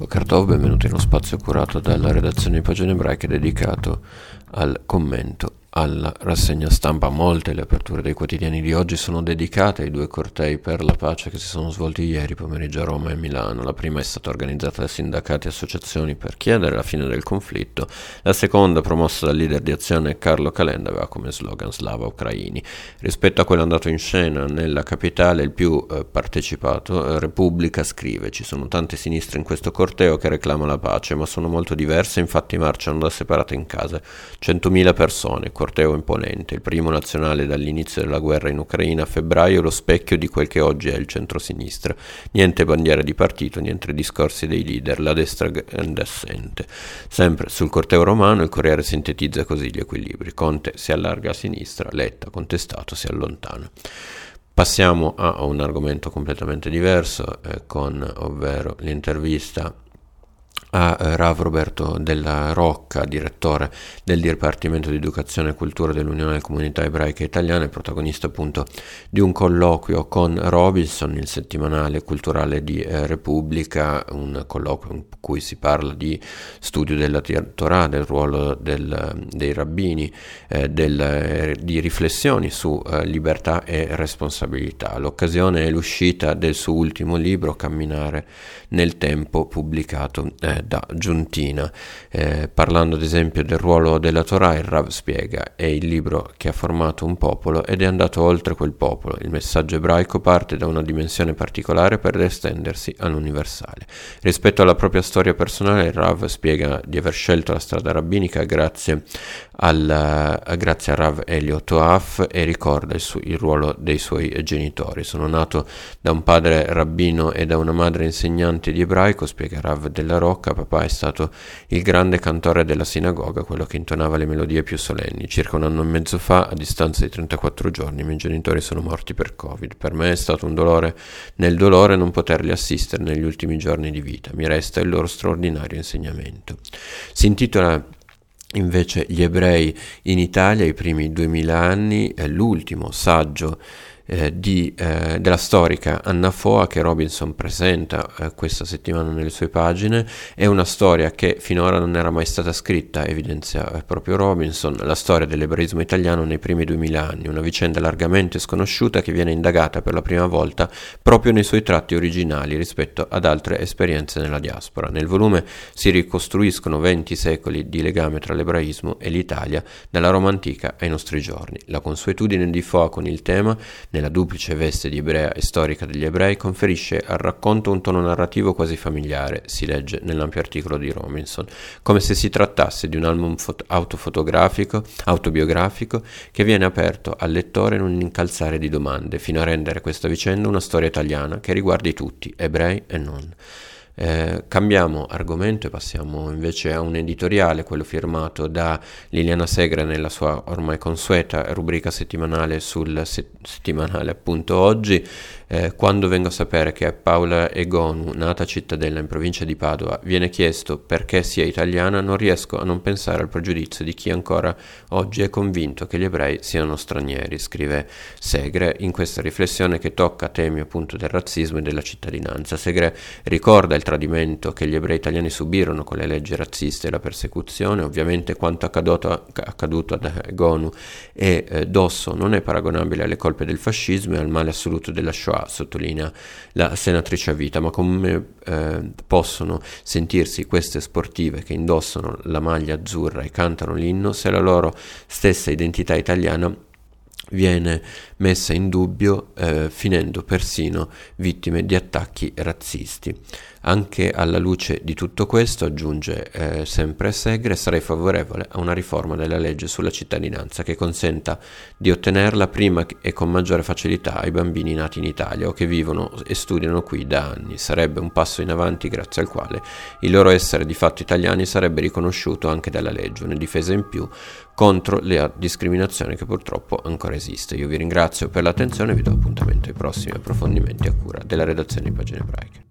Bokertov, benvenuti in uno spazio curato dalla redazione di Pagine Ebraiche dedicato al commento alla rassegna stampa. Molte le aperture dei quotidiani di oggi sono dedicate ai due cortei per la pace che si sono svolti ieri pomeriggio a Roma e Milano. La prima è stata organizzata da sindacati e associazioni per chiedere la fine del conflitto, la seconda, promossa dal leader di azione Carlo Calenda, aveva come slogan Slava Ucraini. Rispetto a quello andato in scena nella capitale, il più eh, partecipato, eh, Repubblica scrive: Ci sono tante sinistre in questo corteo che reclamano la pace, ma sono molto diverse, infatti marciano da separate in casa. 100.000 persone corteo imponente, il primo nazionale dall'inizio della guerra in Ucraina a febbraio, lo specchio di quel che oggi è il centro-sinistra. Niente bandiera di partito, niente discorsi dei leader, la destra è assente. Sempre sul corteo romano il Corriere sintetizza così gli equilibri. Conte si allarga a sinistra, Letta contestato si allontana. Passiamo a un argomento completamente diverso, eh, con, ovvero l'intervista a eh, Rav Roberto della Rocca, direttore del Dipartimento di Educazione e Cultura dell'Unione delle Comunità Ebraiche Italiane, protagonista appunto di un colloquio con Robinson, il settimanale culturale di eh, Repubblica, un colloquio in cui si parla di studio della Torah, del ruolo del, dei rabbini, eh, del, eh, di riflessioni su eh, libertà e responsabilità. L'occasione è l'uscita del suo ultimo libro, Camminare nel tempo, pubblicato eh, da Giuntina. Eh, parlando ad esempio del ruolo della Torah, il Rav spiega, è il libro che ha formato un popolo ed è andato oltre quel popolo. Il messaggio ebraico parte da una dimensione particolare per estendersi all'universale. Rispetto alla propria storia personale, il Rav spiega di aver scelto la strada rabbinica grazie, al, grazie a Rav Elio Toaf e ricorda il, su, il ruolo dei suoi genitori. Sono nato da un padre rabbino e da una madre insegnante di ebraico, spiega Rav della Rocca, Luca papà è stato il grande cantore della sinagoga, quello che intonava le melodie più solenni. Circa un anno e mezzo fa, a distanza di 34 giorni, i miei genitori sono morti per Covid. Per me è stato un dolore nel dolore non poterli assistere negli ultimi giorni di vita. Mi resta il loro straordinario insegnamento. Si intitola invece Gli ebrei in Italia, i primi 2000 anni, è l'ultimo saggio eh, di, eh, della storica Anna Foa che Robinson presenta eh, questa settimana nelle sue pagine. È una storia che finora non era mai stata scritta, evidenzia eh, proprio Robinson, la storia dell'ebraismo italiano nei primi duemila anni, una vicenda largamente sconosciuta che viene indagata per la prima volta proprio nei suoi tratti originali rispetto ad altre esperienze nella diaspora. Nel volume si ricostruiscono 20 secoli di legame tra l'ebraismo e l'Italia, dalla Roma antica ai nostri giorni. La consuetudine di Foa con il tema, nella duplice veste di ebrea e storica degli ebrei, conferisce al racconto un tono narrativo quasi familiare, si legge nell'ampio articolo di Robinson, come se si trattasse di un album fot- autofotografico, autobiografico, che viene aperto al lettore in un incalzare di domande, fino a rendere questa vicenda una storia italiana che riguardi tutti, ebrei e non. Eh, cambiamo argomento e passiamo invece a un editoriale, quello firmato da Liliana Segre nella sua ormai consueta rubrica settimanale sul settimanale appunto oggi, eh, quando vengo a sapere che Paola Egonu, nata Cittadella in provincia di Padova, viene chiesto perché sia italiana, non riesco a non pensare al pregiudizio di chi ancora oggi è convinto che gli ebrei siano stranieri, scrive Segre in questa riflessione che tocca temi appunto del razzismo e della cittadinanza. Segre ricorda il tradimento che gli ebrei italiani subirono con le leggi razziste e la persecuzione, ovviamente quanto accaduto, accaduto ad Egonu e eh, Dosso non è paragonabile alle colpe del fascismo e al male assoluto della Shoah sottolinea la senatrice a vita, ma come eh, possono sentirsi queste sportive che indossano la maglia azzurra e cantano l'inno se la loro stessa identità italiana viene messa in dubbio eh, finendo persino vittime di attacchi razzisti. Anche alla luce di tutto questo, aggiunge eh, sempre Segre, sarei favorevole a una riforma della legge sulla cittadinanza che consenta di ottenerla prima e con maggiore facilità ai bambini nati in Italia o che vivono e studiano qui da anni. Sarebbe un passo in avanti grazie al quale il loro essere di fatto italiani sarebbe riconosciuto anche dalla legge, una difesa in più contro la discriminazione che purtroppo ancora esiste. Io vi ringrazio per l'attenzione e vi do appuntamento ai prossimi approfondimenti a cura della redazione di Pagine Ebraiche.